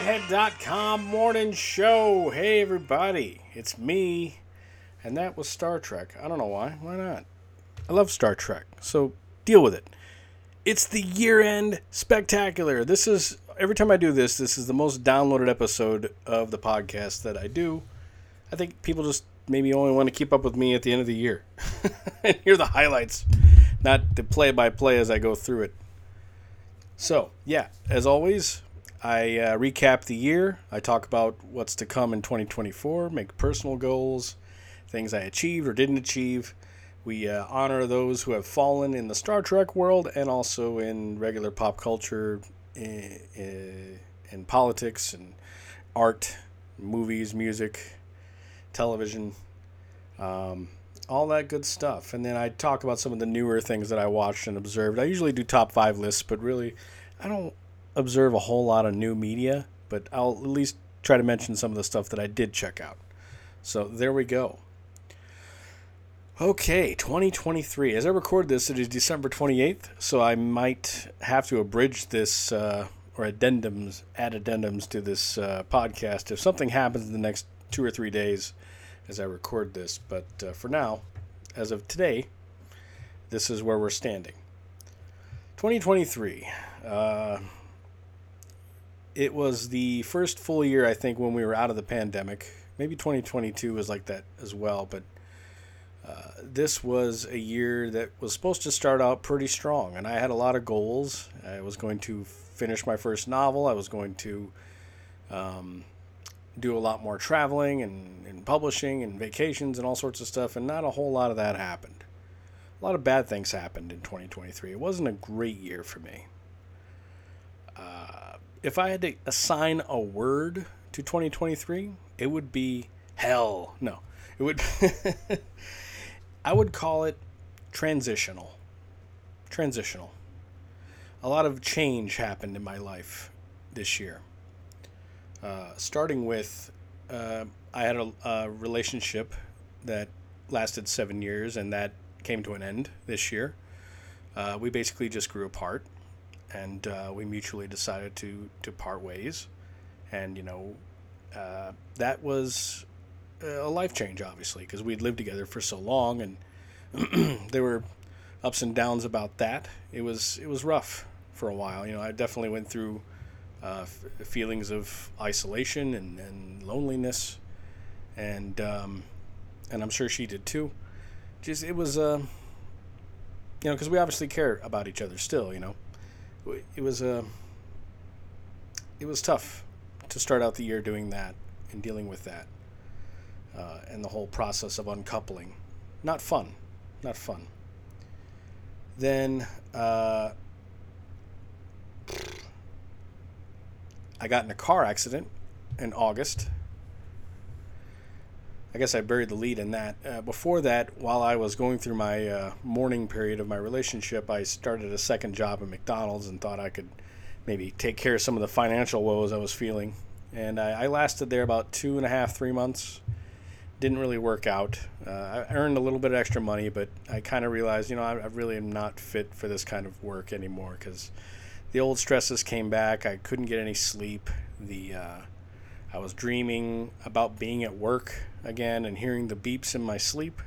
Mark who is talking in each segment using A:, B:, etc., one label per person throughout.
A: IdiotHead.com morning show. Hey, everybody. It's me. And that was Star Trek. I don't know why. Why not? I love Star Trek. So deal with it. It's the year end spectacular. This is, every time I do this, this is the most downloaded episode of the podcast that I do. I think people just maybe only want to keep up with me at the end of the year and hear the highlights, not the play by play as I go through it. So, yeah, as always, I uh, recap the year. I talk about what's to come in 2024, make personal goals, things I achieved or didn't achieve. We uh, honor those who have fallen in the Star Trek world and also in regular pop culture, in, politics, and art, movies, music, television, um, all that good stuff. And then I talk about some of the newer things that I watched and observed. I usually do top five lists, but really, I don't observe a whole lot of new media, but I'll at least try to mention some of the stuff that I did check out. So there we go. Okay, 2023. As I record this, it is December 28th, so I might have to abridge this uh, or addendums, add addendums to this uh, podcast if something happens in the next two or three days as I record this. But uh, for now, as of today, this is where we're standing. 2023. It was the first full year, I think, when we were out of the pandemic. Maybe 2022 was like that as well, but uh, this was a year that was supposed to start out pretty strong, and I had a lot of goals. I was going to finish my first novel. I was going to um, do a lot more traveling and, and publishing and vacations and all sorts of stuff, and not a whole lot of that happened. A lot of bad things happened in 2023. It wasn't a great year for me. Uh, if I had to assign a word to 2023, it would be hell. No, it would. I would call it transitional. Transitional. A lot of change happened in my life this year. Uh, starting with, uh, I had a, a, relationship that lasted seven years, and that came to an end this year. Uh, we basically just grew apart, and uh, we mutually decided to to part ways, and you know, uh, that was a life change, obviously, because we'd lived together for so long, and there were ups and downs about that. It was it was rough for a while. You know, I definitely went through uh, f- feelings of isolation and, and loneliness, and um, and I'm sure she did too. Just it was, uh, you know, because we obviously care about each other still. You know, it was uh, it was tough to start out the year doing that and dealing with that uh, and the whole process of uncoupling. Not fun. Not fun. Then uh, I got in a car accident in August. I guess I buried the lead in that. Uh, before that, while I was going through my uh, mourning period of my relationship, I started a second job at McDonald's and thought I could maybe take care of some of the financial woes I was feeling. And I, I lasted there about two and a half, three months didn't really work out. Uh, I earned a little bit of extra money, but I kind of realized, you know, I, I, really am not fit for this kind of work anymore because the old stresses came back. I couldn't get any sleep. The uh, I was dreaming about being at work again and hearing the beeps in my sleep.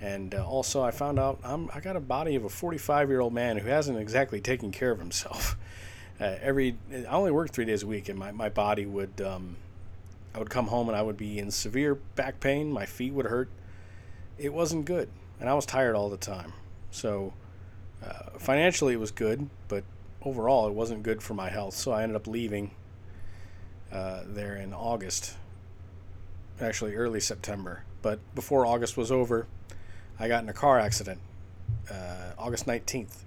A: And uh, also, I found out I'm, I got a body of a 45 year old man who hasn't exactly taken care of himself. Uh, every I only worked three days a week, and my, my body would um, I would come home and I would be in severe back pain. My feet would hurt. It wasn't good, and I was tired all the time. So uh, financially, it was good, but overall, it wasn't good for my health. So I ended up leaving uh, there in August, actually early September. But before August was over, I got in a car accident, uh, August 19th.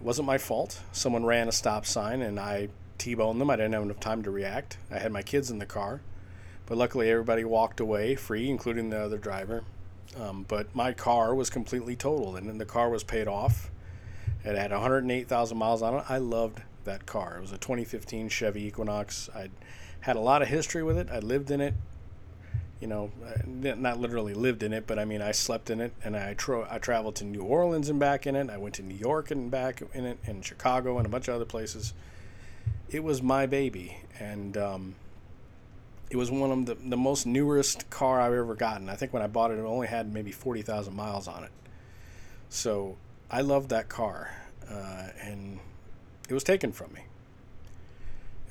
A: It wasn't my fault. Someone ran a stop sign and I T boned them. I didn't have enough time to react. I had my kids in the car. But luckily, everybody walked away free, including the other driver. Um, but my car was completely totaled, and the car was paid off. It had 108,000 miles on it. I loved that car. It was a 2015 Chevy Equinox. I had a lot of history with it. I lived in it. You know, not literally lived in it, but I mean, I slept in it, and I tro- I traveled to New Orleans and back in it. I went to New York and back in it, and Chicago and a bunch of other places it was my baby, and um, it was one of the, the most newest car I've ever gotten. I think when I bought it, it only had maybe 40,000 miles on it. So I loved that car, uh, and it was taken from me.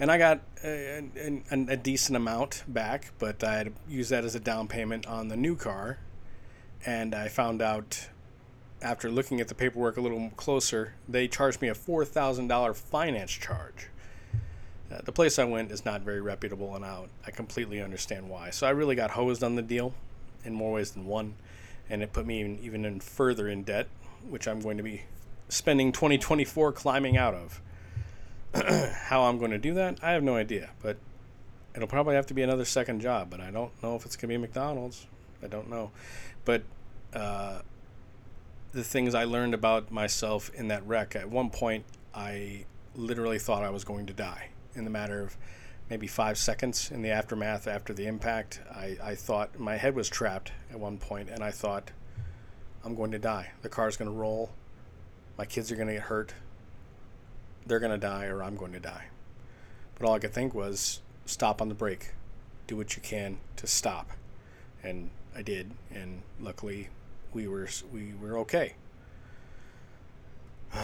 A: And I got a, a, a, decent amount back, but I had used that as a down payment on the new car. And I found out after looking at the paperwork a little closer, they charged me a $4,000 finance charge. Uh, the place I went is not very reputable, and I, I completely understand why. So I really got hosed on the deal in more ways than one, and it put me even, in further in debt, which I'm going to be spending 2024 climbing out of. How I'm going to do that, I have no idea, but it'll probably have to be another second job, but I don't know if it's going to be McDonald's. I don't know. But uh, the things I learned about myself in that wreck, at one point, I literally thought I was going to die in the matter of maybe five seconds in the aftermath after the impact. I, I thought my head was trapped at one point, and I thought, I'm going to die. The car's going to roll. My kids are going to get hurt. They're going to die, or I'm going to die. But all I could think was stop on the brake. Do what you can to stop. And I did, and luckily we were we were okay.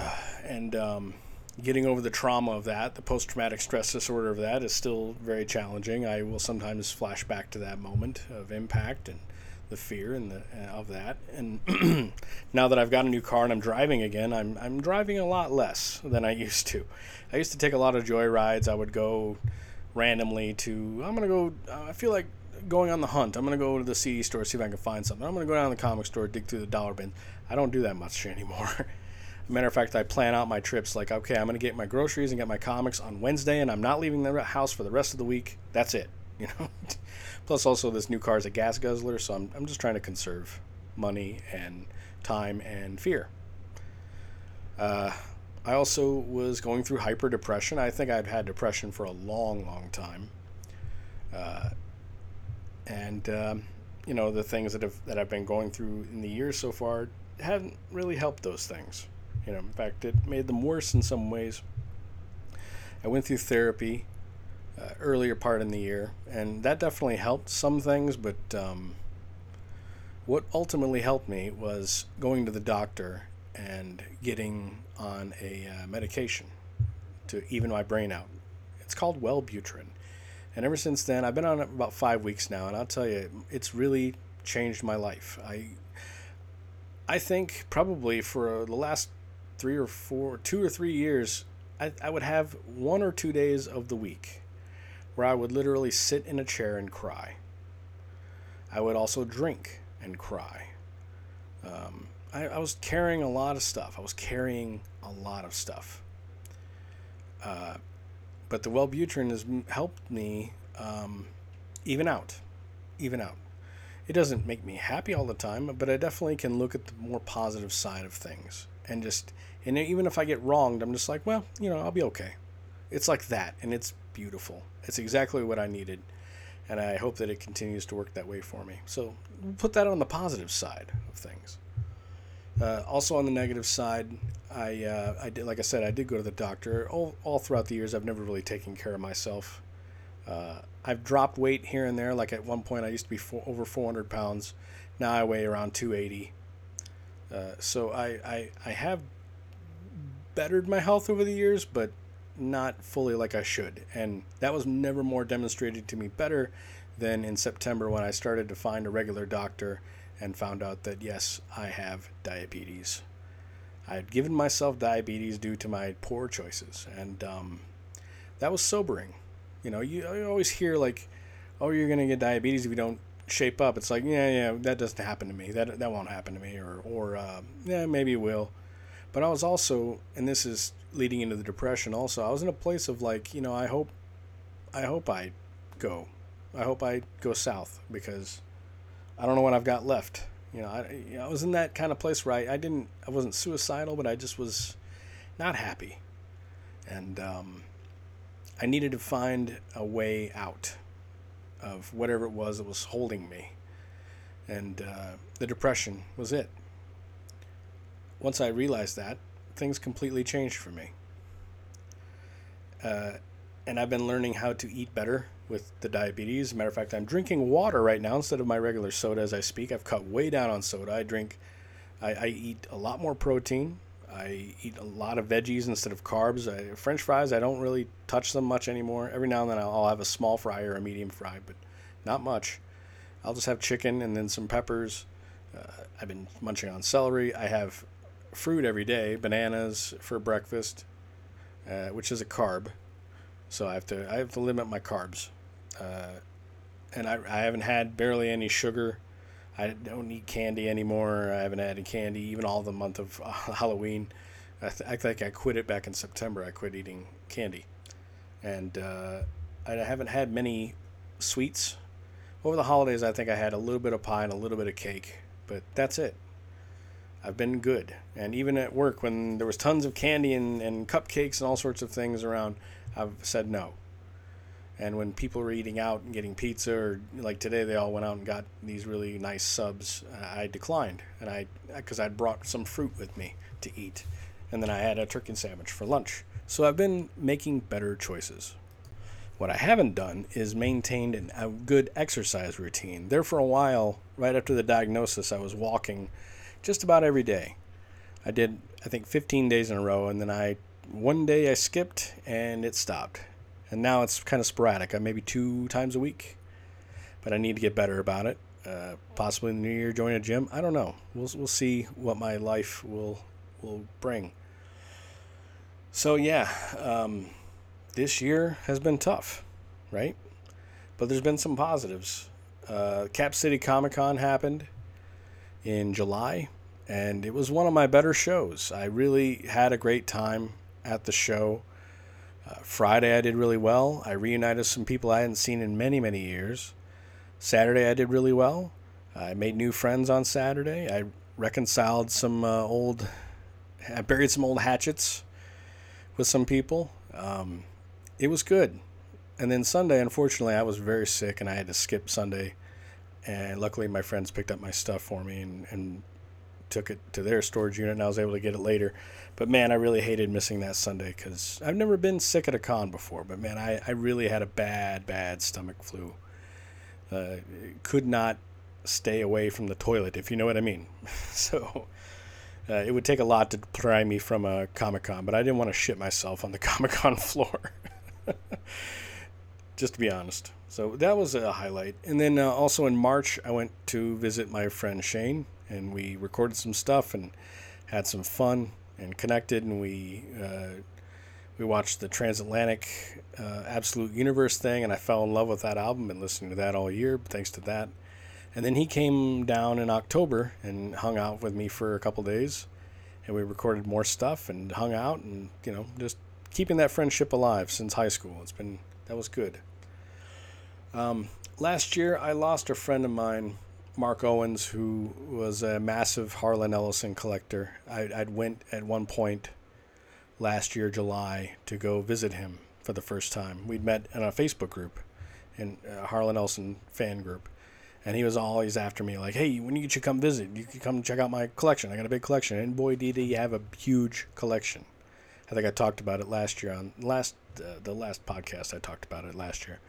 A: and um, getting over the trauma of that, the post traumatic stress disorder of that, is still very challenging. I will sometimes flash back to that moment of impact and the fear and the uh, of that. And now that I've got a new car and I'm driving again, I'm I'm driving a lot less than I used to. I used to take a lot of joy rides. I would go randomly to I'm gonna go. Uh, I feel like going on the hunt. I'm gonna go to the CD store see if I can find something. I'm gonna go down to the comic store dig through the dollar bin. I don't do that much anymore. Matter of fact, I plan out my trips like, okay, I'm going to get my groceries and get my comics on Wednesday, and I'm not leaving the house for the rest of the week. That's it. You know. Plus, also this new car is a gas guzzler, so I'm I'm just trying to conserve money and time and fear. Uh, I also was going through hyper depression. I think I've had depression for a long, long time. Uh, and um, you know the things that have that I've been going through in the years so far haven't really helped those things. You know, in fact, it made them worse in some ways. I went through therapy uh, earlier part in the year, and that definitely helped some things. But um, what ultimately helped me was going to the doctor and getting on a uh, medication to even my brain out. It's called Wellbutrin. And ever since then, I've been on it about five weeks now, and I'll tell you, it's really changed my life. I, I think probably for the last three or four, two or three years, I, I would have one or two days of the week where I would literally sit in a chair and cry. I would also drink and cry. Um, I, I, was carrying a lot of stuff. I was carrying a lot of stuff. Uh, but the Wellbutrin has helped me um, even out, even out. It doesn't make me happy all the time, but I definitely can look at the more positive side of things and just and even if I get wronged, I'm just like, well, you know, I'll be okay. It's like that, and it's beautiful. It's exactly what I needed, and I hope that it continues to work that way for me. So put that on the positive side of things. Uh, also on the negative side, I uh, I did like I said I did go to the doctor. All all throughout the years, I've never really taken care of myself. Uh, I've dropped weight here and there. Like at one point, I used to be four, over 400 pounds. Now I weigh around 280. Uh, so I, I I have bettered my health over the years, but not fully like I should. And that was never more demonstrated to me better than in September when I started to find a regular doctor and found out that yes, I have diabetes. I had given myself diabetes due to my poor choices, and um, that was sobering. You know, you, you always hear like, "Oh, you're gonna get diabetes if you don't shape up." It's like, yeah, yeah, that doesn't happen to me. That that won't happen to me, or or uh, yeah, maybe it will. But I was also, and this is leading into the depression. Also, I was in a place of like, you know, I hope, I hope I go, I hope I go south because I don't know what I've got left. You know, I, you know, I was in that kind of place where I, I didn't, I wasn't suicidal, but I just was not happy, and um, I needed to find a way out of whatever it was that was holding me, and uh, the depression was it once I realized that, things completely changed for me. Uh, and I've been learning how to eat better with the diabetes. Matter of fact, I'm drinking water right now instead of my regular soda as I speak. I've cut way down on soda. I drink, I, I eat a lot more protein. I eat a lot of veggies instead of carbs. I, French fries, I don't really touch them much anymore. Every now and then I'll, have a small fry or a medium fry, but not much. I'll just have chicken and then some peppers. Uh, I've been munching on celery. I have fruit every day, bananas for breakfast, uh, which is a carb. So I have to I have to limit my carbs. Uh, and I, I haven't had barely any sugar. I don't eat candy anymore. I haven't had any candy even all the month of Halloween. I, th- I think I quit it back in September. I quit eating candy, and uh, I haven't had many sweets over the holidays. I think I had a little bit of pie and a little bit of cake, but that's it. I've been good, and even at work when there was tons of candy and, and cupcakes and all sorts of things around, I've said no. And when people were eating out and getting pizza, or like today, they all went out and got these really nice subs. I declined, and I because I'd brought some fruit with me to eat, and then I had a turkey sandwich for lunch. So I've been making better choices. What I haven't done is maintained an, a good exercise routine. There for a while, right after the diagnosis, I was walking just about every day. I did, I think, 15 days in a row, and then I one day I skipped and it stopped and now it's kind of sporadic. I maybe two times a week, but I need to get better about it. Uh, possibly in the new year, join a gym. I don't know. We'll we'll see what my life will will bring. So yeah, um, this year has been tough, right? But there's been some positives. Uh, Cap City Comic Con happened in July, and it was one of my better shows. I really had a great time at the show. Uh, Friday, I did really well. I reunited some people I hadn't seen in many, many years. Saturday, I did really well. I made new friends on Saturday. I reconciled some uh, old, I buried some old hatchets with some people. Um, it was good. And then Sunday, unfortunately, I was very sick and I had to skip Sunday. And luckily, my friends picked up my stuff for me and, and took it to their storage unit and I was able to get it later. But man, I really hated missing that Sunday because I've never been sick at a con before. But man, I, I really had a bad, bad stomach flu. Uh, could not stay away from the toilet, if you know what I mean. so uh, it would take a lot to pry me from a Comic Con, but I didn't want to shit myself on the Comic Con floor. Just to be honest. So that was a highlight. And then uh, also in March, I went to visit my friend Shane and we recorded some stuff and had some fun and connected and we uh, we watched the transatlantic uh, absolute universe thing and i fell in love with that album and listening to that all year thanks to that. And then he came down in october and hung out with me for a couple days and we recorded more stuff and hung out and you know just keeping that friendship alive since high school. It's been that was good um, last year i lost a friend of mine Mark Owens, who was a massive Harlan Ellison collector. I, I'd went at one point last year, July, to go visit him for the first time. We'd met in a Facebook group, in a Harlan Ellison fan group, and he was always after me, like, "Hey, when you should come visit, you can come check out my collection. I got a big collection." And boy, did he have a huge collection. I think I talked about it last year on last uh, the last podcast. I talked about it last year.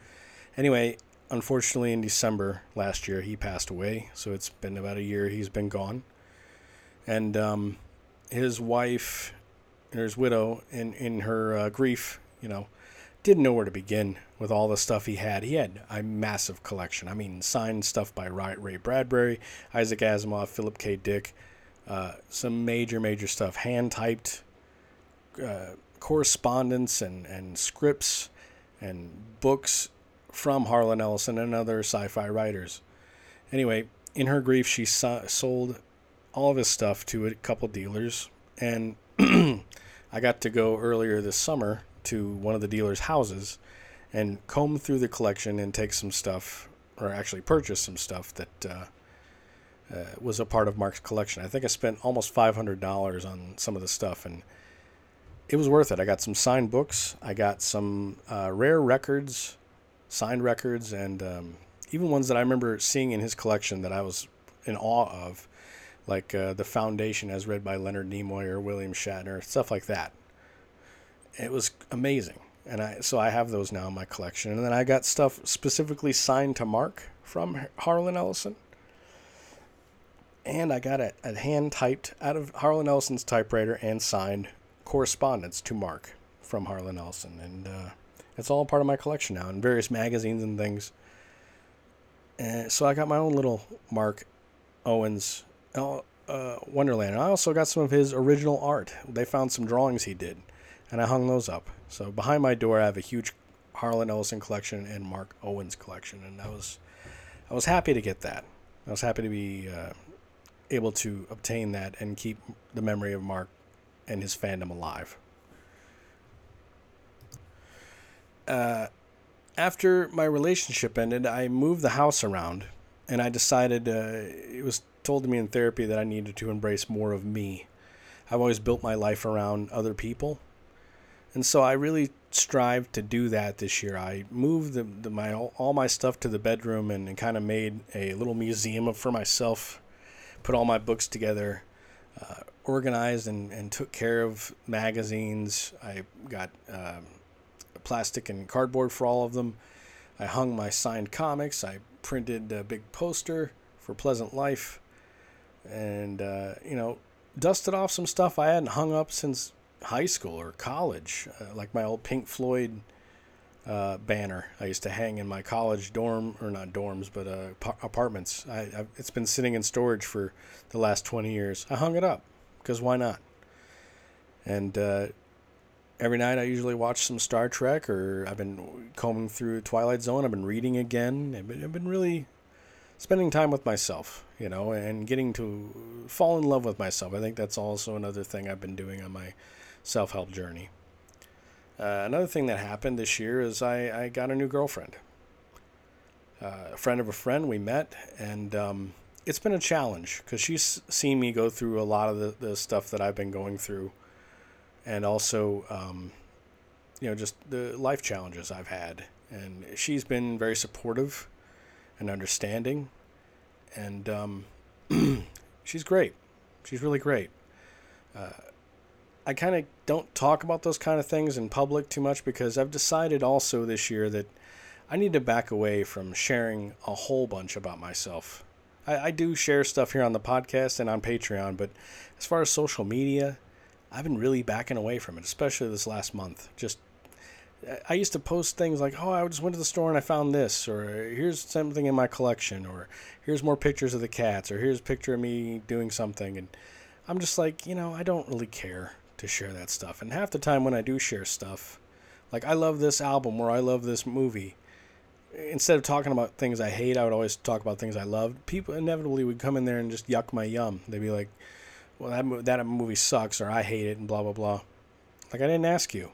A: Anyway, unfortunately, in December last year, he passed away. So it's been about a year he's been gone. And um, his wife, his widow, in, in her uh, grief, you know, didn't know where to begin with all the stuff he had. He had a massive collection. I mean, signed stuff by Ray Bradbury, Isaac Asimov, Philip K. Dick, uh, some major, major stuff, hand typed uh, correspondence and, and scripts and books from Harlan Ellison and other sci fi writers. Anyway, in her grief, she sold all of his stuff to a couple dealers, and I got to go earlier this summer to one of the dealers' houses and comb through the collection and take some stuff, or actually purchase some stuff that uh, uh, was a part of Mark's collection. I think I spent almost $500 on some of the stuff, and it was worth it. I got some signed books, I got some uh, rare records signed records, and um, even ones that I remember seeing in his collection that I was in awe of, like uh, The Foundation as read by Leonard Nimoy or William Shatner, stuff like that. It was amazing. and I so I have those now in my collection. And then I got stuff specifically signed to Mark from Harlan Ellison. And I got a, a hand typed out of Harlan Ellison's typewriter and signed correspondence to Mark from Harlan Ellison, and uh, it's all part of my collection now in various magazines and things. And so I got my own little Mark Owens uh, uh, Wonderland. And I also got some of his original art. They found some drawings he did, and I hung those up. So behind my door, I have a huge Harlan Ellison collection and Mark Owens collection, and I was I was happy to get that. I was happy to be uh, able to obtain that and keep the memory of Mark and his fandom alive. Uh, after my relationship ended, I moved the house around, and I decided uh, it was told to me in therapy that I needed to embrace more of me. I've always built my life around other people, and so I really strived to do that this year. I moved the, the my all my stuff to the bedroom and, and kind of made a little museum for myself. Put all my books together, uh, organized and, and took care of magazines. I got um, plastic and cardboard for all of them. I hung my signed comics. I printed a big poster for Pleasant Life, and uh, you know, dusted off some stuff I hadn't hung up since high school or college, uh, like my old Pink Floyd uh, banner I used to hang in my college dorm or not dorms, but uh, apartments. I, I've, it's been sitting in storage for the last twenty years. I hung it up because why not? And uh, every night I usually watch some Star Trek, or I've been combing through Twilight Zone. I've been reading again. I've been, I've been really spending time with myself, you know, and getting to fall in love with myself. I think that's also another thing I've been doing on my self help journey. Uh, another thing that happened this year is I, I got a new girlfriend. Uh, a friend of a friend, we met, and um, it's been a challenge because she's seen me go through a lot of the, the stuff that I've been going through and also, um, you know, just the life challenges I've had. And she's been very supportive and understanding, and um, she's great. She's really great. Uh, I kind of don't talk about those kind of things in public too much because I've decided also this year that I need to back away from sharing a whole bunch about myself. I, I do share stuff here on the podcast and on Patreon, but as far as social media, I've been really backing away from it, especially this last month. Just I used to post things like, "Oh, I just went to the store and I found this," or "Here's something in my collection," or "Here's more pictures of the cats," or "Here's a picture of me doing something." And I'm just like, you know, I don't really care to share that stuff. And half the time when I do share stuff, like I love this album or I love this movie, instead of talking about things I hate, I would always talk about things I loved. People inevitably would come in there and just yuck my yum. They'd be like, well, that, that movie sucks or I hate it and blah, blah, blah. Like, I didn't ask you.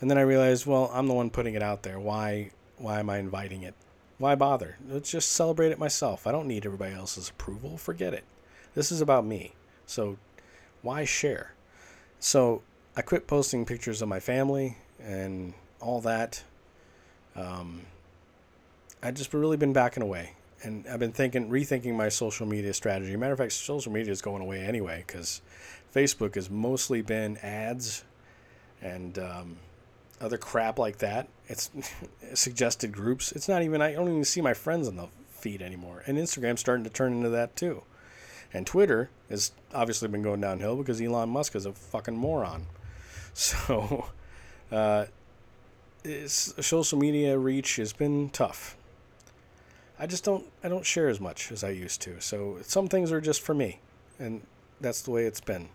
A: And then I realized, well, I'm the one putting it out there. Why, why am I inviting it? Why bother? Let's just celebrate it myself. I don't need everybody else's approval. Forget it. This is about me. So, why share? So, I quit posting pictures of my family and all that. Um, I just really been backing away and I've been thinking, rethinking my social media strategy. Matter of fact, social media is going away anyway because Facebook has mostly been ads and um, other crap like that. It's suggested groups. It's not even. I don't even see my friends on the feed anymore. And Instagram's starting to turn into that too. And Twitter has obviously been going downhill because Elon Musk is a fucking moron. So, uh, social media reach has been tough I just don't I don't share as much as I used to. So some things are just for me, and that's the way it's been.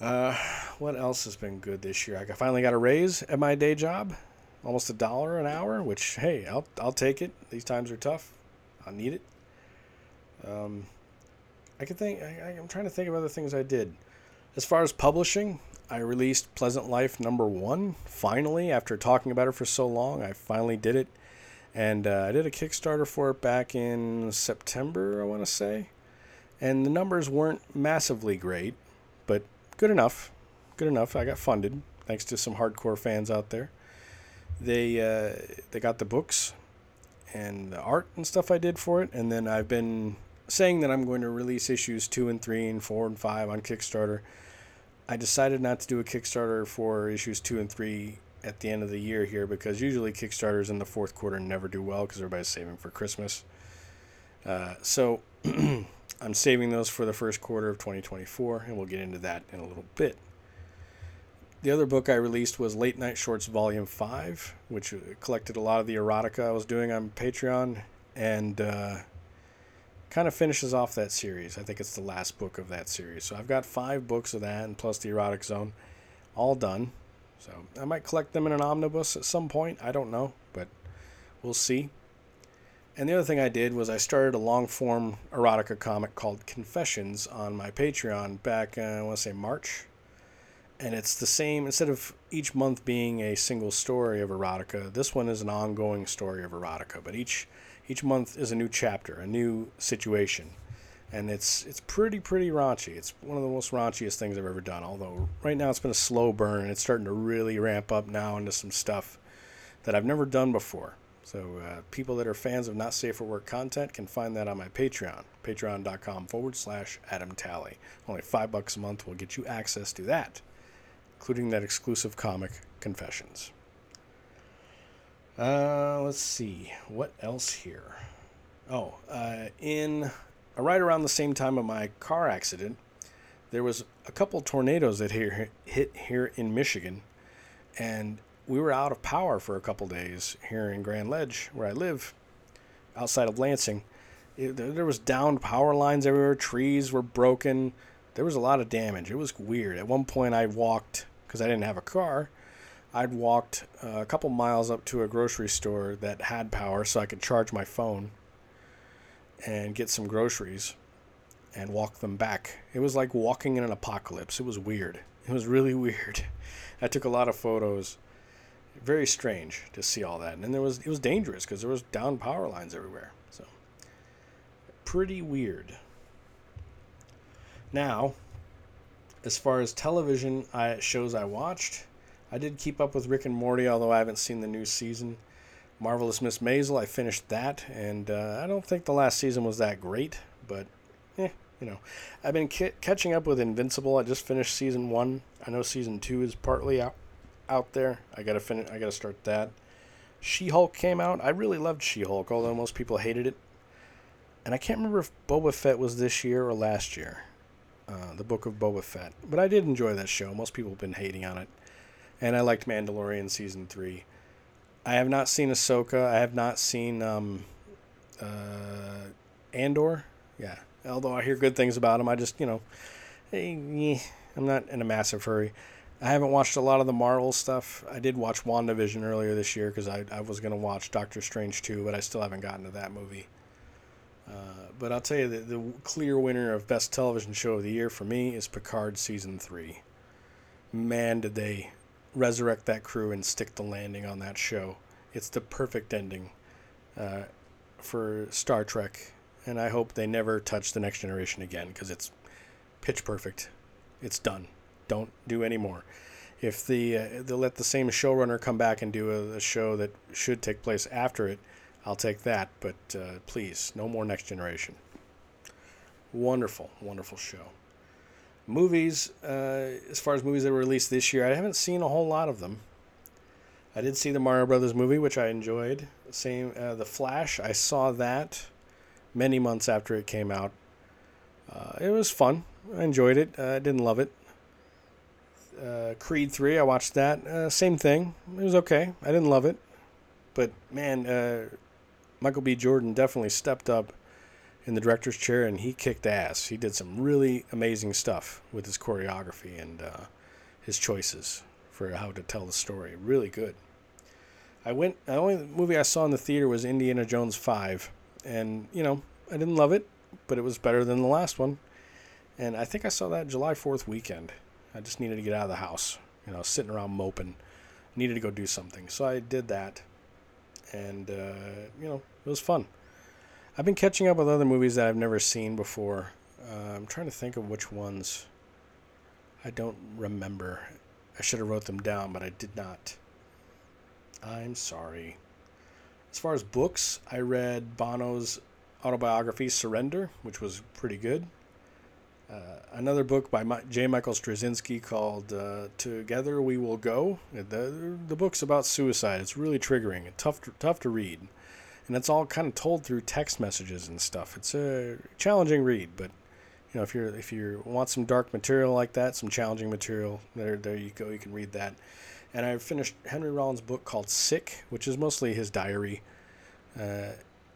A: Uh, what else has been good this year? I finally got a raise at my day job, almost a dollar an hour. Which hey, I'll I'll take it. These times are tough. I need it. Um, I can think. I, I'm trying to think of other things I did. As far as publishing, I released Pleasant Life number one. Finally, after talking about it for so long, I finally did it and uh, I did a Kickstarter for it back in September, I want to say. And the numbers weren't massively great, but good enough. Good enough. I got funded thanks to some hardcore fans out there. They uh, they got the books and the art and stuff I did for it, and then I've been saying that I'm going to release issues two and three and four and five on Kickstarter. I decided not to do a Kickstarter for issues two and three at the end of the year here because usually Kickstarters in the fourth quarter never do well because everybody's saving for Christmas. Uh, so I'm saving those for the first quarter of 2024, and we'll get into that in a little bit. The other book I released was Late Night Shorts Volume 5, which collected a lot of the erotica I was doing on Patreon and uh, kind of finishes off that series. I think it's the last book of that series. So I've got five books of that and plus the Erotic Zone all done. So I might collect them in an omnibus at some point. I don't know, but we'll see. And the other thing I did was I started a long form erotica comic called Confessions on my Patreon back, uh, I want to say March and it's the same instead of each month being a single story of erotica this one is an ongoing story of erotica but each each month is a new chapter a new situation and it's it's pretty pretty raunchy it's one of the most raunchiest things i've ever done although right now it's been a slow burn and it's starting to really ramp up now into some stuff that i've never done before so uh, people that are fans of not safe for work content can find that on my patreon patreon.com forward slash adam tally only five bucks a month will get you access to that including that exclusive comic, Confessions. Uh, let's see. What else here? Oh, uh, in right around the same time of my car accident, there was a couple tornadoes that hit here in Michigan, and we were out of power for a couple days here in Grand Ledge, where I live, outside of Lansing. There was downed power lines everywhere. Trees were broken. There was a lot of damage. It was weird. At one point, I walked because I didn't have a car, I'd walked uh, a couple miles up to a grocery store that had power so I could charge my phone and get some groceries and walk them back. It was like walking in an apocalypse. It was weird. It was really weird. I took a lot of photos. Very strange to see all that. And there was it was dangerous because there was down power lines everywhere. So pretty weird. Now, as far as television shows I watched, I did keep up with Rick and Morty, although I haven't seen the new season. Marvelous Miss Maisel, I finished that, and uh, I don't think the last season was that great, but eh, you know, I've been catching up with Invincible. I just finished season one. I know season two is partly out out there. I gotta finish. I gotta start that. She Hulk came out. I really loved She Hulk, although most people hated it. And I can't remember if Boba Fett was this year or last year. Uh, the Book of Boba Fett. But I did enjoy that show. Most people have been hating on it, and I liked Mandalorian season three. I have not seen Ahsoka. I have not seen um, uh, Andor. Yeah, although I hear good things about him, I just you know, eh, I'm not in a massive hurry. I haven't watched a lot of the Marvel stuff. I did watch WandaVision earlier this year because I, I was going to watch Doctor Strange 2, but I still haven't gotten to that movie. Uh, but I'll tell you that the clear winner of Best Television Show of the Year for me is Picard Season 3. Man, did they resurrect that crew and stick the landing on that show. It's the perfect ending uh, for Star Trek, and I hope they never touch The Next Generation again because it's pitch perfect. It's done. Don't do any more. If the uh, they'll let the same showrunner come back and do a, a show that should take place after it, I'll take that, but uh, please, no more Next Generation. Wonderful, wonderful show. Movies, uh, as far as movies that were released this year, I haven't seen a whole lot of them. I did see the Mario Brothers movie, which I enjoyed. Same, uh, The Flash, I saw that many months after it came out. Uh, it was fun. I enjoyed it. I didn't love it. Uh, Creed 3, I watched that. Uh, same thing. It was okay. I didn't love it. But man, uh, Michael B. Jordan definitely stepped up in the director's chair and he kicked ass. He did some really amazing stuff with his choreography and uh, his choices for how to tell the story. Really good. I went. The only movie I saw in the theater was Indiana Jones Five, and you know I didn't love it, but it was better than the last one. And I think I saw that July Fourth weekend. I just needed to get out of the house. You know, sitting around moping. Needed to go do something, so I did that and uh, you know it was fun. I've been catching up with other movies that I've never seen before. Uh, I'm trying to think of which ones. I don't remember. I should have wrote them down, but I did not. I'm sorry. As far as books, I read Bono's autobiography Surrender, which was pretty good. Uh, another book by My- J. Michael Straczynski called uh, "Together We Will Go." The the book's about suicide. It's really triggering and tough to, tough to read, and it's all kind of told through text messages and stuff. It's a challenging read, but you know if you're if you want some dark material like that, some challenging material, there there you go. You can read that. And I finished Henry Rollins' book called "Sick," which is mostly his diary. Uh,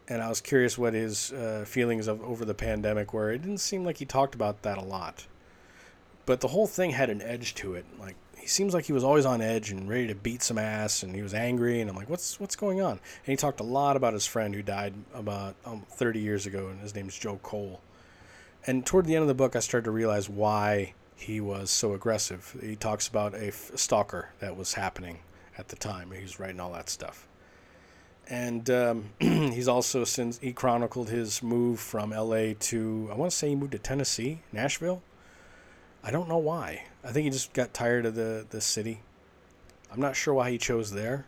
A: and I was curious what his uh, feelings of over the pandemic were. It didn't seem like he talked about that a lot, but the whole thing had an edge to it. Like he seems like he was always on edge and ready to beat some ass, and he was angry. And I'm like, what's what's going on? And he talked a lot about his friend who died about um, 30 years ago, and his name's Joe Cole. And toward the end of the book, I started to realize why he was so aggressive. He talks about a f- stalker that was happening at the time. He was writing all that stuff and um, he's also since he chronicled his move from L.A. to I want to say he moved to Tennessee, Nashville. I don't know why. I think he just got tired of the the city. I'm not sure why he chose there.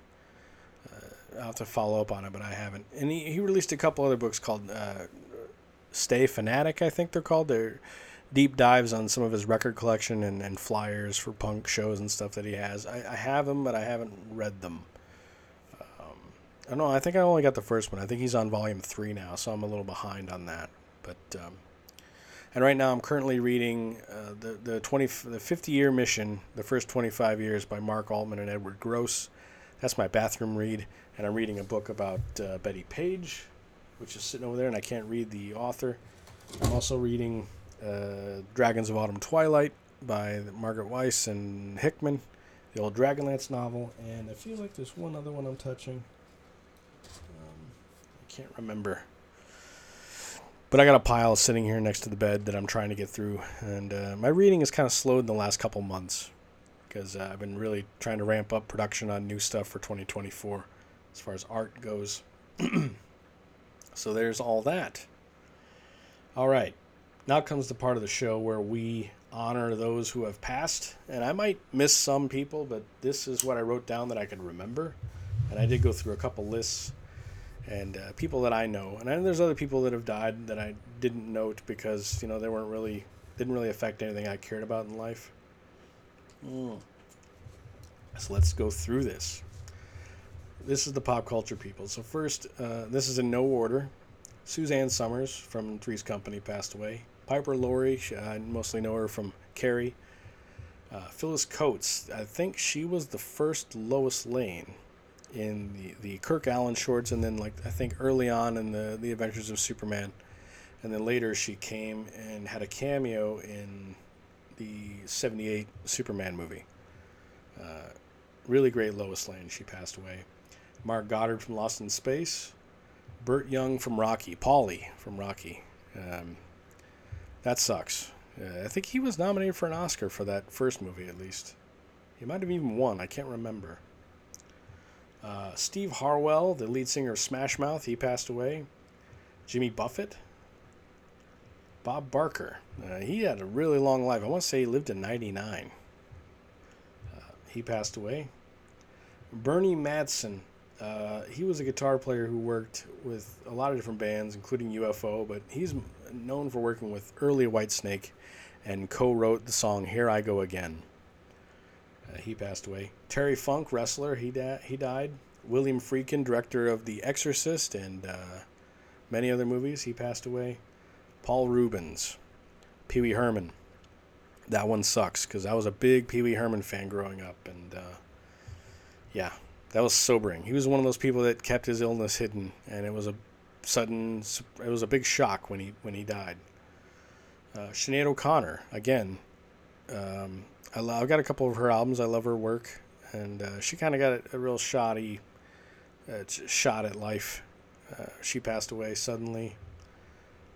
A: Uh, I'll have to follow up on it, but I haven't. And he, he released a couple other books called uh, Stay Fanatic, I think they're called. They're deep dives on some of his record collection and, and flyers for punk shows and stuff that he has. I, I have them, but I haven't read them. I don't know. I think I only got the first one. I think he's on volume three now, so I'm a little behind on that. But um, and right now I'm currently reading uh, the the twenty the 50 year mission, the first 25 years by Mark Altman and Edward Gross. That's my bathroom read, and I'm reading a book about uh, Bettie Page, which is sitting over there, and I can't read the author. I'm also reading uh, Dragons of Autumn Twilight by Margaret Weis and Hickman, the old Dragonlance novel, and I feel like there's one other one I'm touching Um, I can't remember. But I got a pile sitting here next to the bed that I'm trying to get through, and uh, my reading has kind of slowed in the last couple months because uh, I've been really trying to ramp up production on new stuff for 2024 as far as art goes. so there's all that. All right, now comes the part of the show where we honor those who have passed, and I might miss some people, but this is what I wrote down that I could remember, and I did go through a couple lists and uh, people that I know. And I know there's other people that have died that I didn't note because you know they weren't really didn't really affect anything I cared about in life. Mm. So let's go through this. This is the pop culture people. So first, uh, this is in no order. Suzanne Somers from Three's Company passed away. Piper Laurie, I mostly know her from Carrie. Uh, Phyllis Coates, I think she was the first Lois Lane in the, the Kirk Alyn shorts, and then like I think early on in the the Adventures of Superman, and then later she came and had a cameo in the '78 Superman movie. Uh, really great Lois Lane. She passed away. Mark Goddard from Lost in Space. Burt Young from Rocky. Paulie from Rocky. Um, that sucks. Uh, I think he was nominated for an Oscar for that first movie, at least. He might have even won. I can't remember. Uh, Steve Harwell, the lead singer of Smash Mouth, he passed away. Jimmy Buffett. Bob Barker. Uh, he had a really long life. I want to say he lived to 99. Uh, he passed away. Bernie Marsden. Uh, he was a guitar player who worked with a lot of different bands, including UFO, but he's known for working with early Whitesnake and co wrote the song Here I Go Again. Uh, he passed away. Terry Funk, wrestler, he, he died. William Friedkin, director of The Exorcist and uh, many other movies, he passed away. Paul Reubens, Pee Wee Herman. That one sucks because I was a big Pee Wee Herman fan growing up, and uh, yeah, that was sobering. He was one of those people that kept his illness hidden, and it was a sudden, it was a big shock when he when he died. Uh, Sinead O'Connor, again, um, I love, I've got a couple of her albums. I love her work, and uh, she kind of got a, a, real shoddy uh, shot at life. Uh, she passed away suddenly.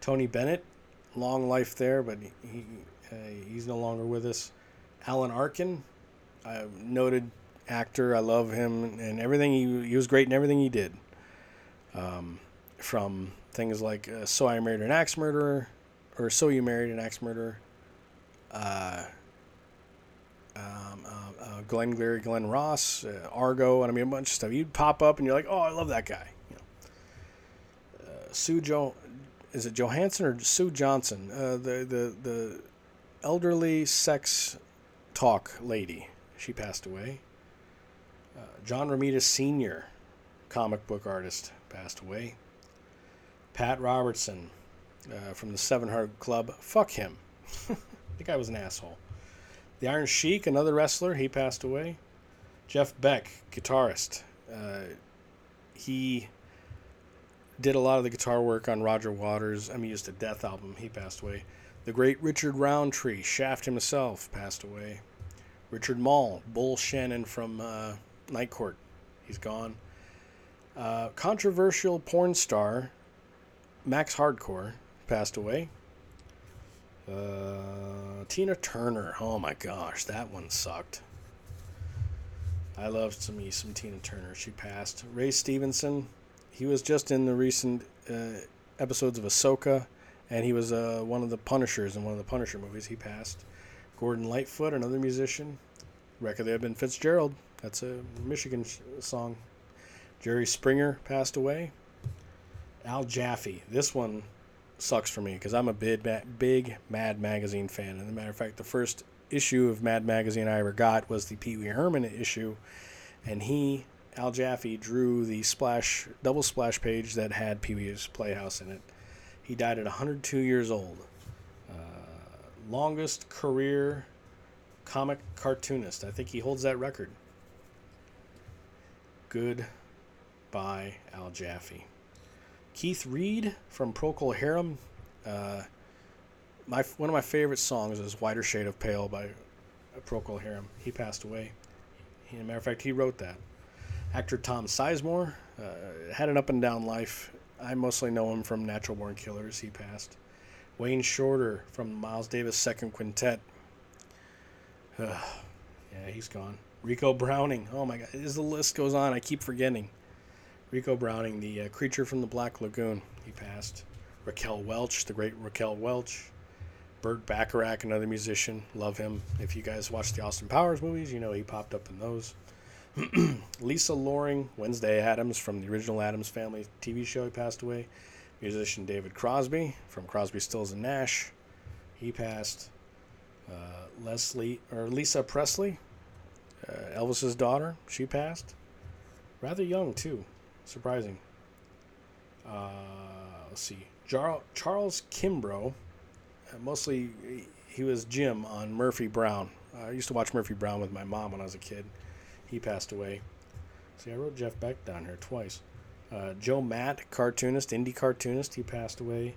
A: Tony Bennett, long life there, but he, uh, he's no longer with us. Alan Arkin, a noted actor. I love him and everything. He, he was great in everything he did. Um, from things like uh, So I Married an Axe Murderer, or So You Married an Axe Murderer. Um, uh, uh, Glengarry Glen Ross, uh, Argo, and I mean a bunch of stuff. You'd pop up and you're like, oh, I love that guy. You know. Uh, Sue Jo, is it Johanson or Sue Johnson? Uh, the the the elderly sex talk lady. She passed away. Uh, John Romita Sr., comic book artist, passed away. Pat Robertson from the Seven Hundred Club. Fuck him. the guy was an asshole. The Iron Sheik, another wrestler, he passed away. Jeff Beck, guitarist. Uh, he did a lot of the guitar work on Roger Waters' Amused to Death album. He passed away. The great Richard Roundtree, Shaft himself, passed away. Richard Moll, Bull Shannon from uh, Night Court, he's gone. Uh, controversial porn star Max Hardcore passed away. Uh, Tina Turner, oh my gosh, that one sucked. I loved some some Tina Turner. She passed. Ray Stevenson, he was just in the recent uh, episodes of Ahsoka, and he was uh, one of the Punishers in one of the Punisher movies. He passed. Gordon Lightfoot, another musician. Wreck of the Edmund Fitzgerald. That's a Michigan song. Jerry Springer passed away. Al Jaffee. This one sucks for me because I'm a big, big Mad Magazine fan. And as a matter of fact, the first issue of Mad Magazine I ever got was the Pee Wee Herman issue, and he, Al Jaffee, drew the splash double splash page that had Pee Wee's Playhouse in it. He died at 102 years old. Uh, longest career comic cartoonist. I think he holds that record. Good by Al Jaffee. Keith Reid from Procol Harum. Uh, my one of my favorite songs is "Whiter Shade of Pale" by Procol Harum. He passed away. He, as a matter of fact, he wrote that. Actor Tom Sizemore uh, had an up and down life. I mostly know him from Natural Born Killers. He passed. Wayne Shorter from Miles Davis Second Quintet. Uh, yeah, he's gone. Rico Browning. Oh my God, as the list goes on, I keep forgetting. Ricou Browning, the uh, creature from the Black Lagoon. He passed. Raquel Welch, the great Raquel Welch. Burt Bacharach, another musician. Love him. If you guys watch the Austin Powers movies, you know he popped up in those. Lisa Loring, Wednesday Addams from the original Addams Family TV show, he passed away. Musician David Crosby from Crosby, Stills and Nash, he passed. Uh, Leslie or Lisa Presley, uh, Elvis's daughter, she passed. Rather young too, surprising. Uh, let's see, Jar- Charles Kimbrough uh, mostly he was Jim on Murphy Brown. I used to watch Murphy Brown with my mom when I was a kid. He passed away. See, I wrote Jeff Beck down here twice. Uh, Joe Matt, cartoonist, indie cartoonist, he passed away.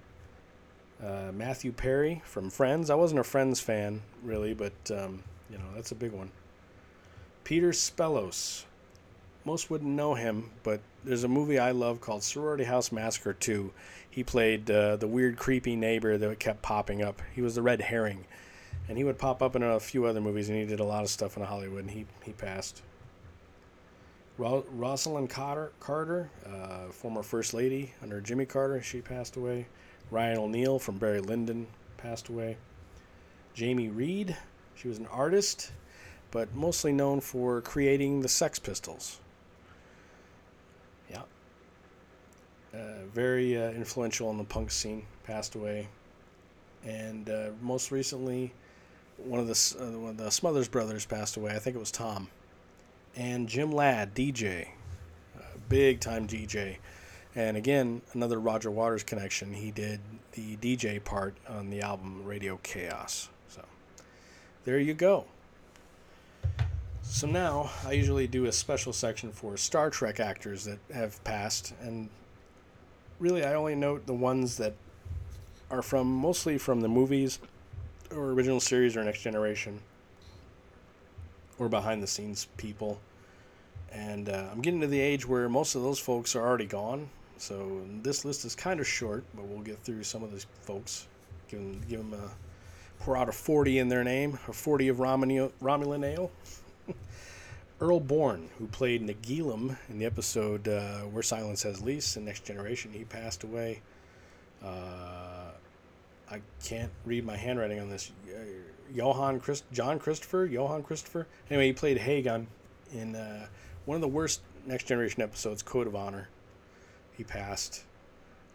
A: Uh, Matthew Perry from Friends. I wasn't a Friends fan really, but um, you know that's a big one. Peter Spellos. Most wouldn't know him, but there's a movie I love called Sorority House Massacre 2 he played uh, the weird, creepy neighbor that kept popping up. He was the red herring, and he would pop up in a few other movies, and he did a lot of stuff in Hollywood. And he he passed. Ro- Rosalynn Carter, Carter uh, former first lady under Jimmy Carter, she passed away. Ryan O'Neal from Barry Lyndon passed away. Jamie Reid, she was an artist, but mostly known for creating the Sex Pistols. Uh, very uh, influential in the punk scene, passed away. And uh, most recently, one of the uh, one of the Smothers brothers passed away. I think it was Tom. And Jim Ladd, DJ, big time DJ. And again, another Roger Waters connection. He did the DJ part on the album Radio Chaos. So there you go. So now I usually do a special section for Star Trek actors that have passed, and really, I only note the ones that are from mostly from the movies or original series or Next Generation or behind the scenes people. And uh, I'm getting to the age where most of those folks are already gone. So this list is kind of short, but we'll get through some of these folks. Give them, give them a pour out a 40 in their name, a 40 of Romulan ale. Earl Boen, who played Nagilum in the episode uh, Where Silence Has Lease in Next Generation, he passed away. Uh, I can't read my handwriting on this. Uh, Johann Christ- John Christopher, Johann Christopher. Anyway, he played Hagon in uh, one of the worst Next Generation episodes, Code of Honor. He passed.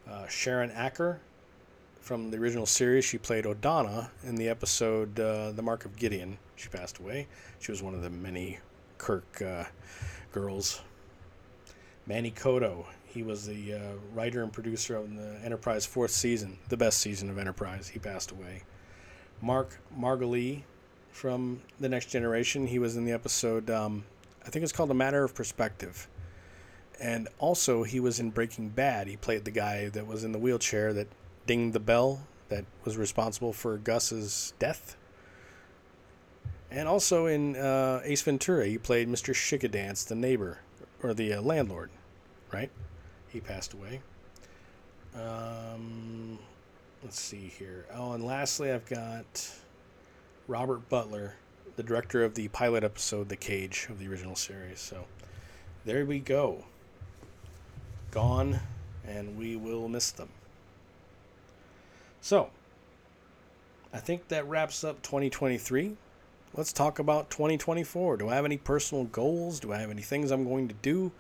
A: Uh, Sharon Acker, from the original series. She played Odona in the episode uh, The Mark of Gideon. She passed away. She was one of the many Kirk uh, girls. Manny Coto. He was the uh, writer and producer of the Enterprise fourth season, the best season of Enterprise. He passed away. Mark Margolis from The Next Generation. He was in the episode, um, I think it's called A Matter of Perspective. And also, he was in Breaking Bad. He played the guy that was in the wheelchair that dinged the bell that was responsible for Gus's death. And also in uh, Ace Ventura, he played Mr. Shickadance, the neighbor, or the uh, landlord, right? He passed away. Um, let's see here. Oh, and lastly, I've got Robert Butler, the director of the pilot episode, The Cage, of the original series. So there we go. Gone, and we will miss them. So, I think that wraps up 2023. Let's talk about 2024. Do I have any personal goals? Do I have any things I'm going to do?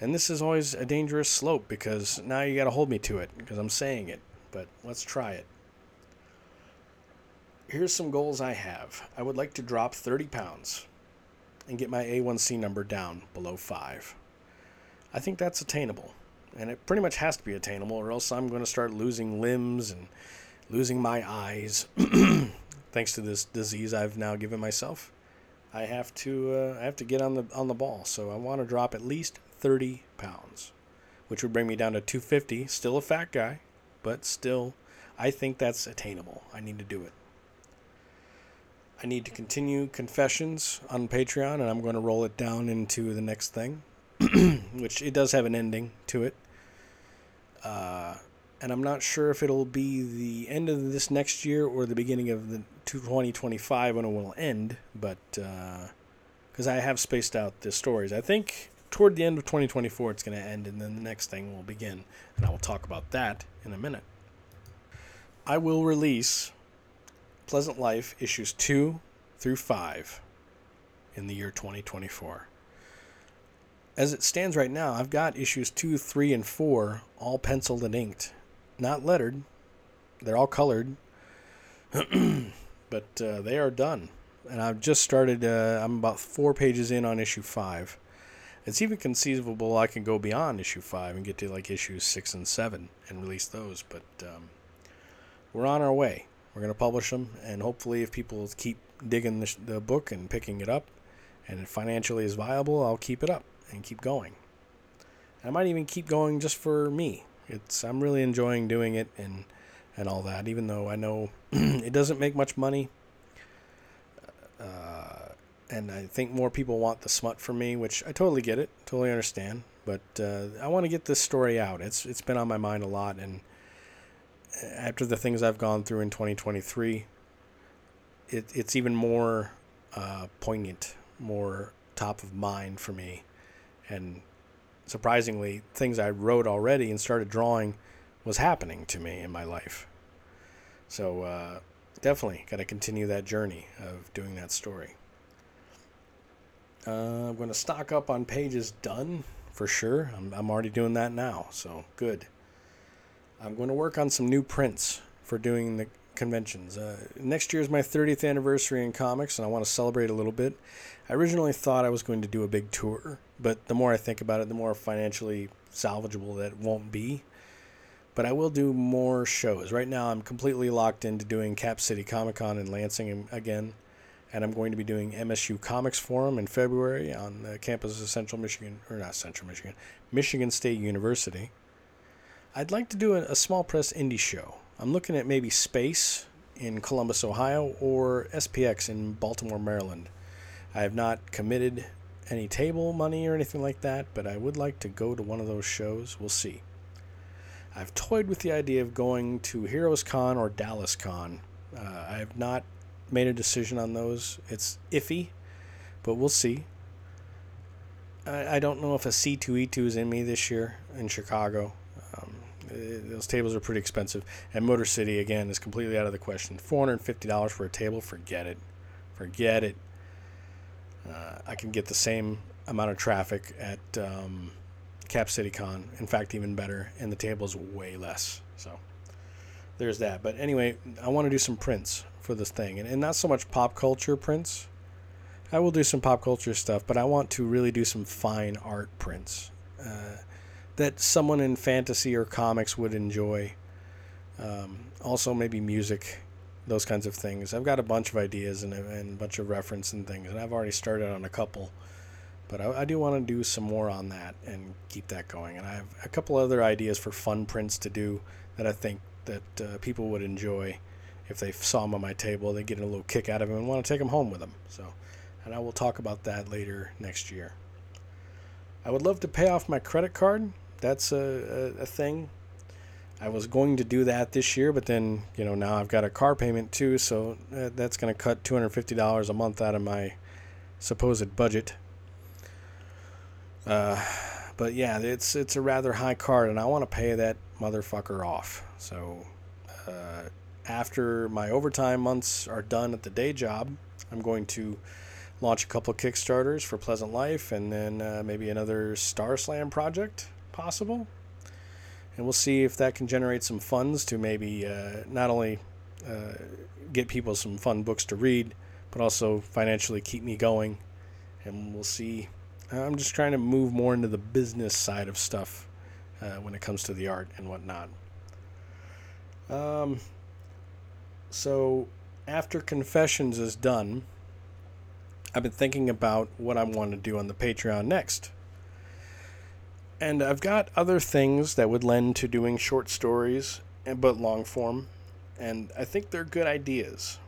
A: And this is always a dangerous slope because now you got to hold me to it because I'm saying it. But let's try it. Here's some goals I have. I would like to drop 30 pounds and get my A1C number down below 5. I think that's attainable. And it pretty much has to be attainable, or else I'm going to start losing limbs and losing my eyes. Thanks to this disease I've now given myself, I have to uh, I have to get on the on the ball. So I want to drop at least 30 pounds, which would bring me down to 250. Still a fat guy, but still, I think that's attainable. I need to do it. I need to continue confessions on Patreon, and I'm going to roll it down into the next thing, which it does have an ending to it. Uh, and I'm not sure if it'll be the end of this next year or the beginning of the 2025 when it will end, but because uh, I have spaced out the stories, I think toward the end of 2024 it's going to end, and then the next thing will begin, and I will talk about that in a minute. I will release Pleasant Life issues two through five in the year 2024 as it stands right now, I've got issues two, three, and four all penciled and inked, not lettered. They're all colored, but uh, they are done. And I've just started. Uh, I'm about four pages in on issue five. It's even conceivable I can go beyond issue five and get to like issues six and seven and release those. But um, we're on our way. We're to publish them, and hopefully, if people keep digging the, the book and picking it up, and it financially is viable, I'll keep it up and keep going. I might even keep going just for me. It's I'm really enjoying doing it and and all that, even though I know it doesn't make much money. Uh, and I think more people want the smut from me, which I totally get it, totally understand. But uh, I want to get this story out. It's it's been on my mind a lot, and after the things I've gone through in 2023, it, it's even more uh, poignant, more top of mind for me and surprisingly, things I wrote already and started drawing was happening to me in my life. So uh, definitely got to continue that journey of doing that story. Uh, I'm going to stock up on pages done for sure. I'm, I'm already doing that now, so good. I'm going to work on some new prints for doing the conventions. Uh, next year is my 30th anniversary in comics, and I want to celebrate a little bit. I originally thought I was going to do a big tour, but the more I think about it, the more financially salvageable that won't be. But I will do more shows. Right now, I'm completely locked into doing Cap City Comic Con in Lansing again, and I'm going to be doing MSU Comics Forum in February on the campus of Central Michigan, or not Central Michigan, Michigan State University. I'd like to do a, a small press indie show I'm looking at maybe Space in Columbus, Ohio, or SPX in Baltimore, Maryland. I have not committed any table money or anything like that, but I would like to go to one of those shows. We'll see. I've toyed with the idea of going to Heroes Con or Dallas Con. Uh, I have not made a decision on those. It's iffy, but we'll see. I, I don't know if a C2E2 is in me this year in Chicago. Uh, those tables are pretty expensive. And Motor City, again, is completely out of the question. $450 for a table, forget it. Forget it. Uh, I can get the same amount of traffic at um, Cap City Con. In fact, even better. And the table is way less. So there's that. But anyway, I want to do some prints for this thing, and, and not so much pop culture prints. I will do some pop culture stuff, but I want to really do some fine art prints uh, that someone in fantasy or comics would enjoy. Um, also, maybe music, those kinds of things. I've got a bunch of ideas and a, and a bunch of reference and things, and I've already started on a couple. But I, I do want to do some more on that and keep that going. And I have a couple other ideas for fun prints to do that I think that uh, people would enjoy if they saw them on my table. They get a little kick out of them and want to take them home with them. So, and I will talk about that later next year. I would love to pay off my credit card. That's a, a, a thing. I was going to do that this year, but then you know now I've got a car payment too, so that's going to cut two hundred fifty dollars a month out of my supposed budget. Uh, but yeah, it's it's a rather high card, and I want to pay that motherfucker off. So uh, after my overtime months are done at the day job, I'm going to launch a couple of Kickstarters for Pleasant Life, and then uh, maybe another Star Slam project possible. And we'll see if that can generate some funds to maybe uh, not only uh, get people some fun books to read, but also financially keep me going. And we'll see. I'm just trying to move more into the business side of stuff uh, when it comes to the art and whatnot. Um, so after Confessions is done, I've been thinking about what I want to do on the Patreon next. And I've got other things that would lend to doing short stories, eh, but long form, and I think they're good ideas.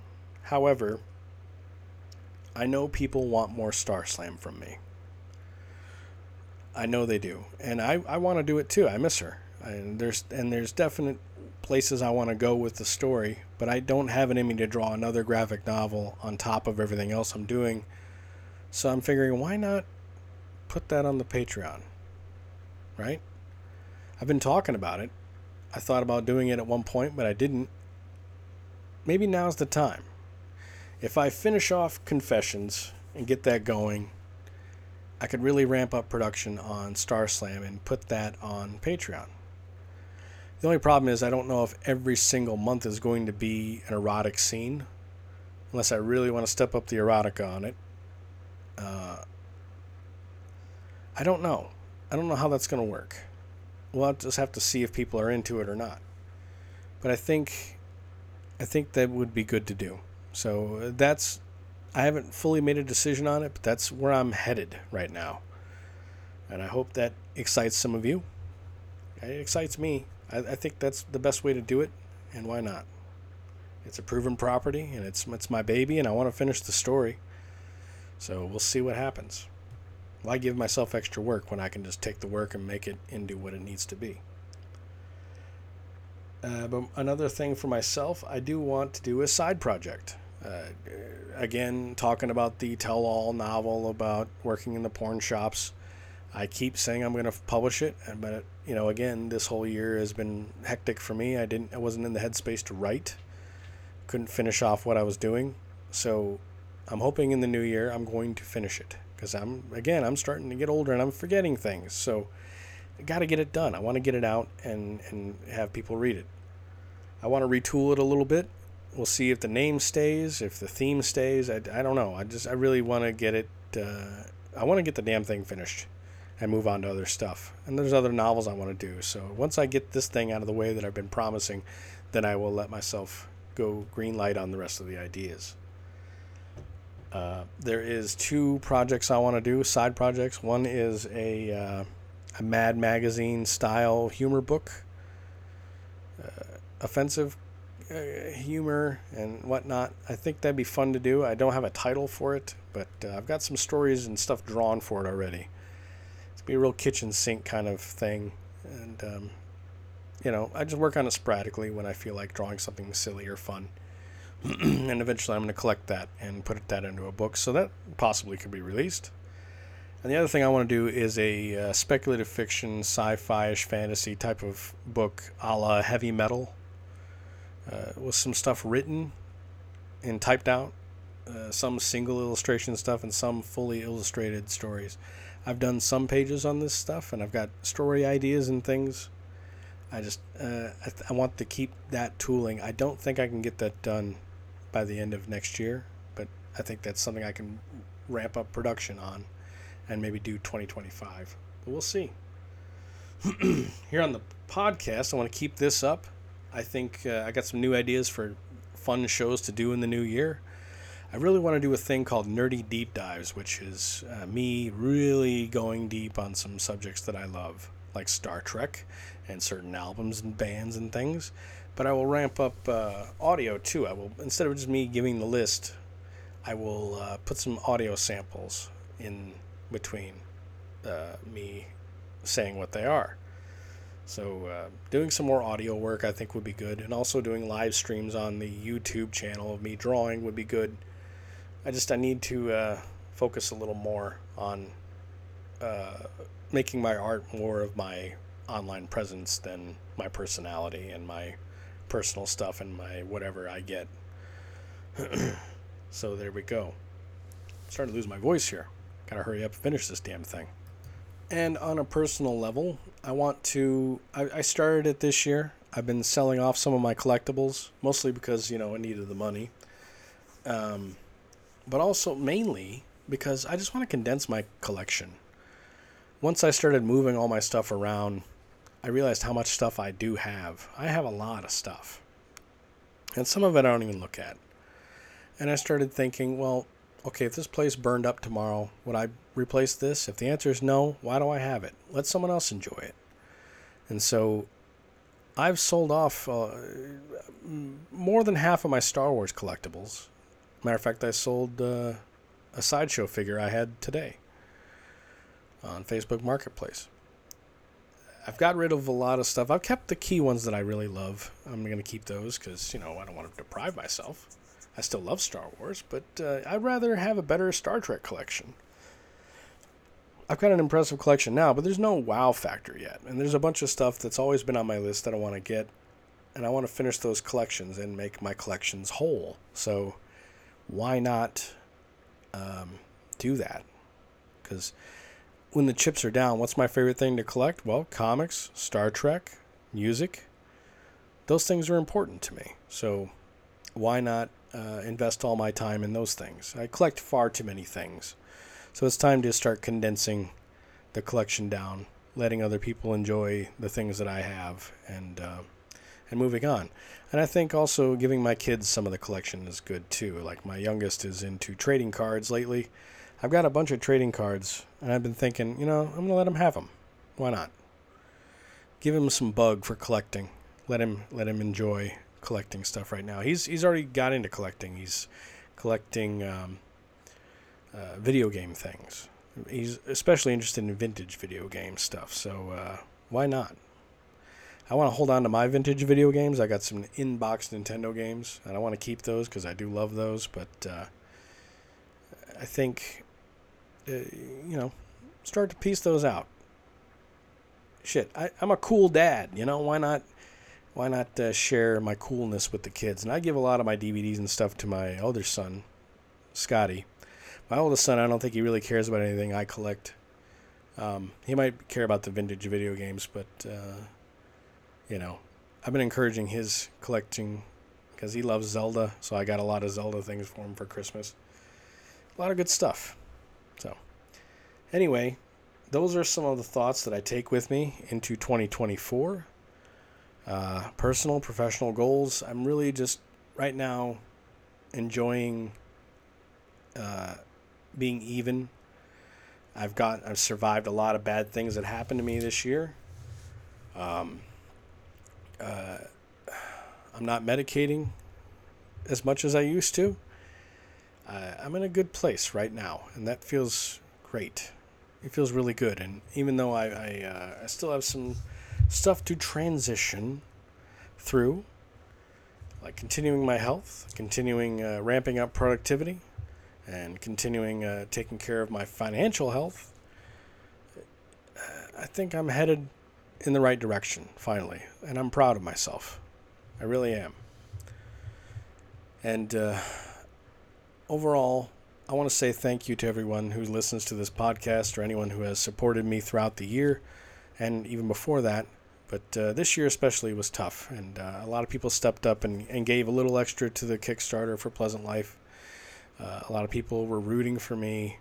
A: However, I know people want more Star Slam from me. I know they do, and I, I want to do it too. I miss her, and there's and there's definite places I want to go with the story, but I don't have it in me to draw another graphic novel on top of everything else I'm doing. So I'm figuring, why not put that on the Patreon? Right? I've been talking about it. I thought about doing it at one point, but I didn't. Maybe now's the time. If I finish off Confessions and get that going, I could really ramp up production on Star Slam and put that on Patreon. The only problem is I don't know if every single month is going to be an erotic scene, unless I really want to step up the erotica on it. Uh, I don't know. I don't know how that's going to work. We'll just have to see if people are into it or not. But I think, I think that would be good to do. So uh, that's, I haven't fully made a decision on it, but that's where I'm headed right now. And I hope that excites some of you. It excites me. I, I think that's the best way to do it, and why not? It's a proven property, and it's it's my baby, and I want to finish the story. So we'll see what happens. Why give myself extra work when I can just take the work and make it into what it needs to be? Uh, but another thing for myself, I do want to do a side project. Uh, again, talking about the tell all novel about working in the porn shops. I keep saying I'm going to publish it, but you know, again, this whole year has been hectic for me. I didn't, I wasn't in the headspace to write. Couldn't finish off what I was doing, so I'm hoping in the new year I'm going to finish it because I'm again I'm starting to get older and I'm forgetting things. So I got to get it done. I want to get it out and and have people read it. I want to retool it a little bit. We'll see if the name stays, if the theme stays. I, I don't know. I just I really want to get it. Uh, I want to get the damn thing finished and move on to other stuff. And there's other novels I want to do. So once I get this thing out of the way that I've been promising, then I will let myself go green light on the rest of the ideas. Uh, there is two projects I want to do, side projects. One is a, uh, a Mad Magazine style humor book, uh, offensive uh, humor and whatnot. I think that'd be fun to do. I don't have a title for it, but uh, I've got some stories and stuff drawn for it already. It's be a real kitchen sink kind of thing, and um, you know, I just work on it sporadically when I feel like drawing something silly or fun. and eventually I'm going to collect that and put that into a book so that possibly could be released. And the other thing I want to do is a uh, speculative fiction, sci fi ish fantasy type of book a la heavy metal uh, with some stuff written and typed out, uh, some single illustration stuff, and some fully illustrated stories. I've done some pages on this stuff and I've got story ideas and things. I just uh, I, th- I want to keep that tooling. I don't think I can get that done by the end of next year, but I think that's something I can ramp up production on and maybe do 2025. But we'll see. Here on the podcast, I want to keep this up. I think uh, I got some new ideas for fun shows to do in the new year. I really want to do a thing called Nerdy Deep Dives, which is uh, me really going deep on some subjects that I love, like Star Trek and certain albums and bands and things. But I will ramp up uh, audio too. I will instead of just me giving the list, I will uh, put some audio samples in between uh, me saying what they are. So, uh, doing some more audio work I think would be good, and also doing live streams on the YouTube channel of me drawing would be good. I just I need to uh, focus a little more on uh, making my art more of my online presence than my personality and my personal stuff and my whatever I get. so there we go. I'm starting to lose my voice here. Gotta hurry up and finish this damn thing. And on a personal level, I want to. I, I started it this year. I've been selling off some of my collectibles, mostly because, you know, I needed the money. Um, but also mainly because I just want to condense my collection. Once I started moving all my stuff around, I realized how much stuff I do have. I have a lot of stuff. And some of it I don't even look at. And I started thinking, well, okay, if this place burned up tomorrow, would I replace this? If the answer is no, why do I have it? Let someone else enjoy it. And so I've sold off uh, more than half of my Star Wars collectibles. Matter of fact, I sold uh, a sideshow figure I had today on Facebook Marketplace. I've got rid of a lot of stuff. I've kept the key ones that I really love. I'm going to keep those because, you know, I don't want to deprive myself. I still love Star Wars, but uh, I'd rather have a better Star Trek collection. I've got an impressive collection now, but there's no wow factor yet. And there's a bunch of stuff that's always been on my list that I want to get. And I want to finish those collections and make my collections whole. So why not um, do that? Because when the chips are down, what's my favorite thing to collect? Well, comics, Star Trek, music. Those things are important to me. So why not uh, invest all my time in those things? I collect far too many things. So it's time to start condensing the collection down, letting other people enjoy the things that I have, and uh, and moving on. And I think also giving my kids some of the collection is good too. Like my youngest is into trading cards lately, I've got a bunch of trading cards, and I've been thinking, you know, I'm going to let him have them. Why not? Give him some bug for collecting. Let him let him enjoy collecting stuff right now. He's he's already got into collecting. He's collecting um, uh, video game things. He's especially interested in vintage video game stuff. So uh, why not? I want to hold on to my vintage video games. I got some in-box Nintendo games, and I want to keep those because I do love those. But uh, I think uh, you know, start to piece those out. Shit, I, I'm a cool dad. You know, why not? Why not uh, share my coolness with the kids? And I give a lot of my DVDs and stuff to my older son, Scotty. My oldest son, I don't think he really cares about anything I collect. Um, he might care about the vintage video games, but uh, you know, I've been encouraging his collecting because he loves Zelda. So I got a lot of Zelda things for him for Christmas. A lot of good stuff. Anyway, those are some of the thoughts that I take with me into 2024. Uh, personal, professional goals. I'm really just right now enjoying uh, being even. I've got I've survived a lot of bad things that happened to me this year. Um, uh, I'm not medicating as much as I used to I'm in a good place right now, and that feels great. It feels really good, and even though I I, uh, I still have some stuff to transition through, like continuing my health, continuing uh, ramping up productivity, and continuing uh, taking care of my financial health. Uh, I think I'm headed in the right direction finally, and I'm proud of myself. I really am. And uh, overall, I want to say thank you to everyone who listens to this podcast or anyone who has supported me throughout the year and even before that. But uh, this year especially was tough, and uh, a lot of people stepped up and, and gave a little extra to the Kickstarter for Pleasant Life. Uh, a lot of people were rooting for me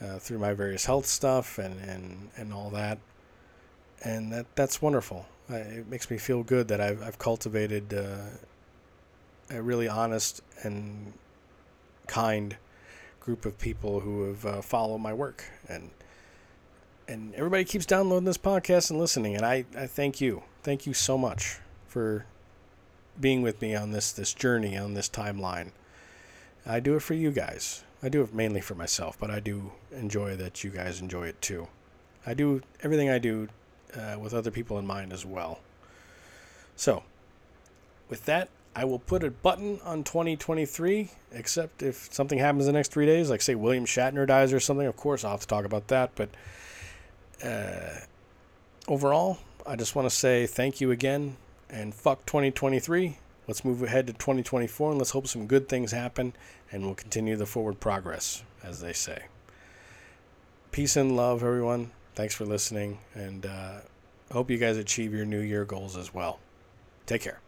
A: uh, through my various health stuff and, and, and all that. And that that's wonderful. it makes me feel good that I've, I've cultivated uh, a really honest and kind group of people who have uh, followed my work. And and everybody keeps downloading this podcast and listening. And I, I thank you. Thank you so much for being with me on this this journey on this timeline. I do it for you guys. I do it mainly for myself but i do enjoy that you guys enjoy it too. I do everything i do uh, with other people in mind as well. So with that I will put a button on 2023, except if something happens the next three days, like say William Shatner dies or something. Of course, I'll have to talk about that. But uh, overall, I just want to say thank you again and fuck 2023. Let's move ahead to 2024 and let's hope some good things happen and we'll continue the forward progress, as they say. Peace and love, everyone. Thanks for listening, and uh, hope you guys achieve your New Year goals as well. Take care.